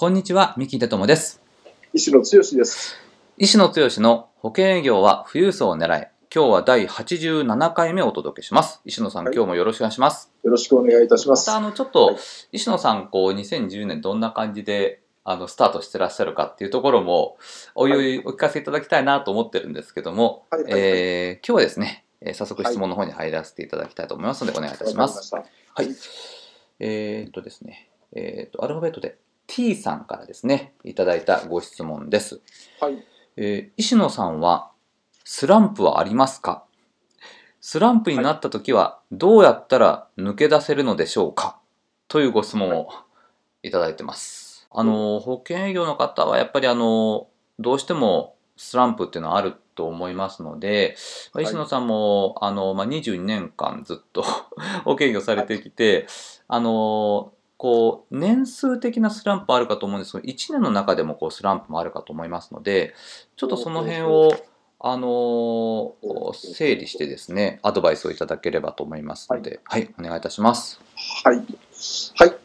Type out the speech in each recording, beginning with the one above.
こんにちは三木哲友です。石野剛です。石野剛の保険営業は富裕層を狙い今日は第87回目をお届けします。石野さん、はい、今日もよろしくお願いします。よろしくお願いいたします。またあのちょっと、はい、石野さんこう2010年どんな感じであのスタートしてらっしゃるかっていうところもおいおいお聞かせいただきたいなと思ってるんですけども、はい、えー、今日はですね、えー、早速質問の方に入らせていただきたいと思いますのでお願いいたします。はい、えー、っとですね、えー、っとアルファベットで T さんからですねいただいたご質問です。はい。えー、石野さんはスランプはありますか？スランプになった時はどうやったら抜け出せるのでしょうか？というご質問をいただいてます。あの、保険営業の方はやっぱりあの、どうしてもスランプっていうのはあると思いますので、はい、石野さんも、あの、まあ、22年間ずっと 保険営業されてきて、あの、こう、年数的なスランプあるかと思うんですけど、1年の中でもこうスランプもあるかと思いますので、ちょっとその辺を、あの整理してですね、アドバイスをいただければと思いますので、はい、はい、お願いいたします。はい。はい、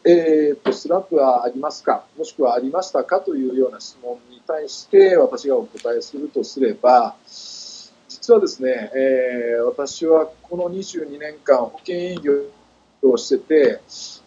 えーと、スラップはありますか、もしくはありましたか？というような質問に対して私がお答えするとすれば、実はですね、えー、私はこの22年間保険営業をしてて、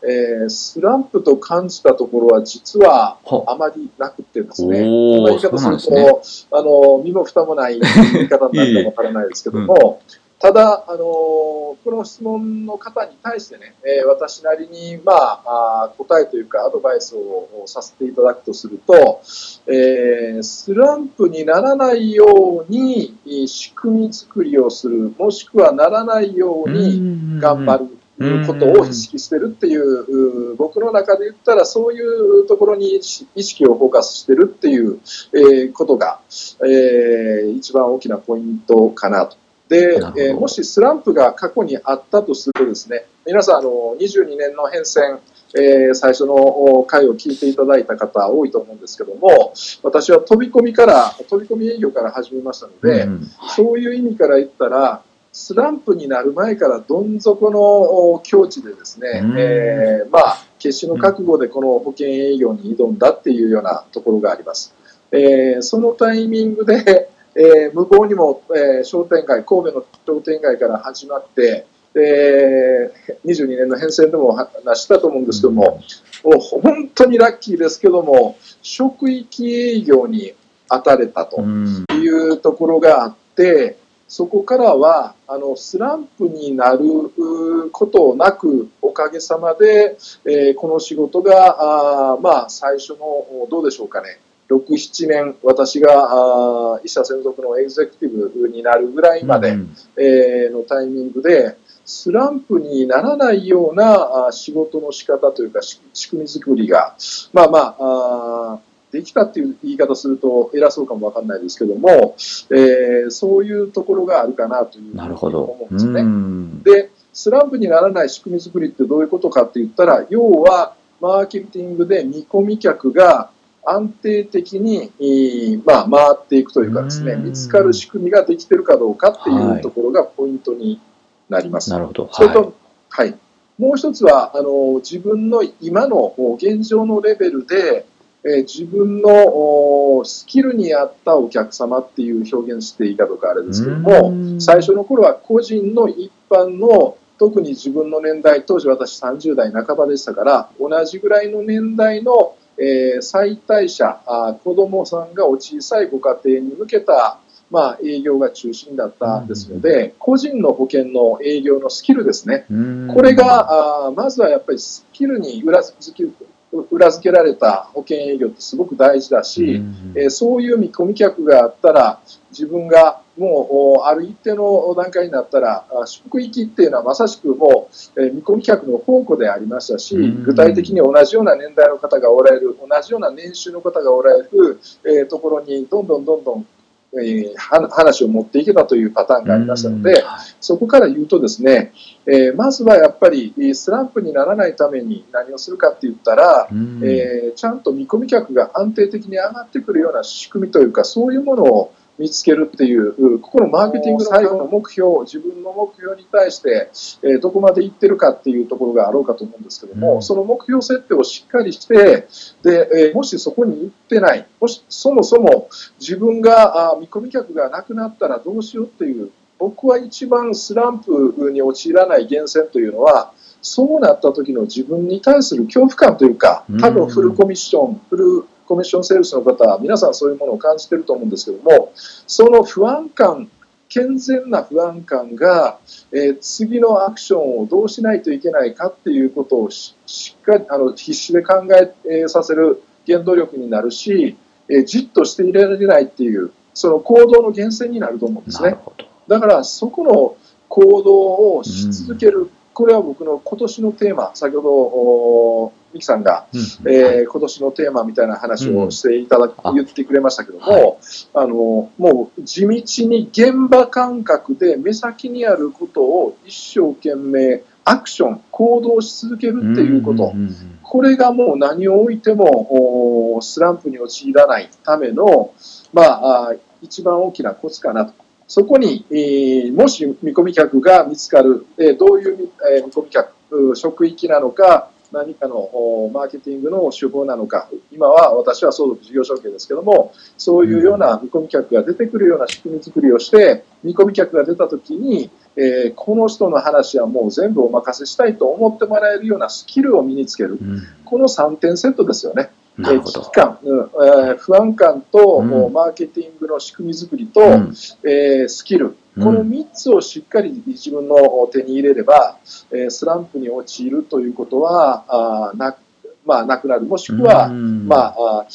えー、スランプと感じたところは実はあまりなくてですね、この言い方すると、ね、あの身も蓋もない言い方になるかもわからないですけども、うん。ただ、あのこの質問の方に対してね、えー、私なりに、まあ、あ答えというかアドバイスをさせていただくとすると、えー、スランプにならないように仕組み作りをする、もしくはならないように頑張る。ことを意識してるっていう僕の中で言ったらそういうところに意識をフォーカスしてるっていう、えことが、えー、一番大きなポイントかなと。で、えー、もしスランプが過去にあったとするとですね、皆さん、あの、22年の変遷、えー、最初の回を聞いていただいた方多いと思うんですけども、私は飛び込みから、飛び込み営業から始めましたので、うん、そういう意味から言ったら、スランプになる前からどん底の境地でですね、うん、えー、まあ、決死の覚悟でこの保険営業に挑んだっていうようなところがあります。えー、そのタイミングでえー、向こうにも、えー、商店街、神戸の商店街から始まって、えー、22年の変遷でも話したと思うんですけども、もう本当にラッキーですけども、職域営業に当たれたというところがあって、そこからはあのスランプになることなく、おかげさまで、えー、この仕事があ、まあ、最初のどうでしょうかね、6、7年、私が医者専属のエグゼクティブになるぐらいまで、うん、えー、のタイミングで、スランプにならないような仕事の仕方というか、仕組み作りが、まあまあ、あできたっていう言い方すると偉そうかもわかんないですけども、えー、そういうところがあるかなというふうに思うんですね。で、スランプにならない仕組み作りってどういうことかって言ったら、要は、マーケティングで見込み客が安定的に、まあ、回っていくというかですね、見つかる仕組みができてるかどうかっていうところがポイントになります。なるほど。それと、はい、はい。もう一つは、あの、自分の今の現状のレベルで、え自分のスキルに合ったお客様っていう表現していいかどうかあれですけども、最初の頃は個人の一般の特に自分の年代、当時私30代半ばでしたから、同じぐらいの年代のえー、再退者あ子どもさんがお小さいご家庭に向けた、まあ、営業が中心だったですので、個人の保険の営業のスキルですね、これがあまずはやっぱりスキルに裏付け裏付けられた保険営業ってすごく大事だし、えー、そういう見込み客があったら自分がもうある一定の段階になったら、職域っていうのはまさしくもう、え見込み客の宝庫でありましたし、具体的に同じような年代の方がおられる、同じような年収の方がおられる、えところにどんどんどんどんえー、話を持っていけたというパターンがありましたので、そこから言うとですね、えー、まずはやっぱりスランプにならないために何をするかって言ったら、えー、ちゃんと見込み客が安定的に上がってくるような仕組みというかそういうものを見つけるっていう、ここのマーケティング最後の目標、自分の目標に対して、えー、どこまでいってるかっていうところがあろうかと思うんですけども、うん、その目標設定をしっかりして、で、えー、もしそこに行ってない、もしそもそも自分があ見込み客がなくなったらどうしようっていう、僕は一番スランプに陥らない源泉というのは、そうなった時の自分に対する恐怖感というか、多分フルコミッション、フルコミッションセールスの方、皆さんそういうものを感じてると思うんですけども、その不安感、健全な不安感が、えー、次のアクションをどうしないといけないかっていうことをしっかりあの必死で考ええー、させる原動力になるし、えー、じっとしていられないっていうその行動の源泉になると思うんですね。だからそこの行動をし続ける、うん、これは僕の今年のテーマ、先ほどミキさんが、うん、えー、今年のテーマみたいな話をしていただき、うん、言ってくれましたけども、はい、あのもう地道に現場感覚で目先にあることを一生懸命アクション、行動し続けるっていうこと、これがもう何を置いてもスランプに陥らないための、まあ、一番大きなコツかなと。そこに、えー、もし見込み客が見つかる、えー、どういう、えー、見込み客、職域なのか、何かのマーケティングの手法なのか、今は私は相続事業承継ですけども、そういうような見込み客が出てくるような仕組み作りをして、見込み客が出たときに、えー、この人の話はもう全部お任せしたいと思ってもらえるようなスキルを身につける、うん、この3点セットですよね。えー、危機感、うん。えー、不安感と、うん、マーケティングの仕組み作りと、うん、えー、スキル、この3つをしっかり自分の手に入れれば、えスランプに陥るということはあな,、まあ、なくなる、もしくは、まあ、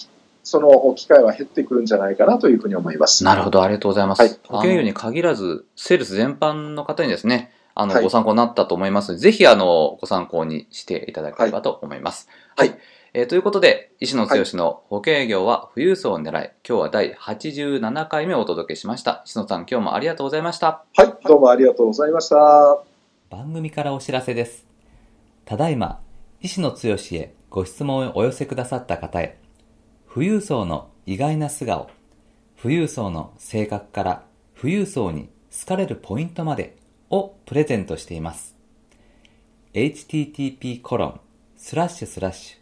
その機会は減ってくるんじゃないかなというふうに思います。なるほど、ありがとうございます。はい、保険業に限らず、セールス全般の方にですね、あの、はい、ご参考になったと思いますので、ぜひ、あの、ご参考にしていただければと思います。はい、はいえー、ということで、石野剛の保険営業は富裕層を狙い、今日は第87回目をお届けしました。石野さん、今日もありがとうございました。はい、どうもありがとうございました。番組からお知らせです。ただいま、石野剛へご質問をお寄せくださった方へ、富裕層の意外な素顔、富裕層の性格から富裕層に好かれるポイントまでをプレゼントしています。http コロンスラッシュスラッシュ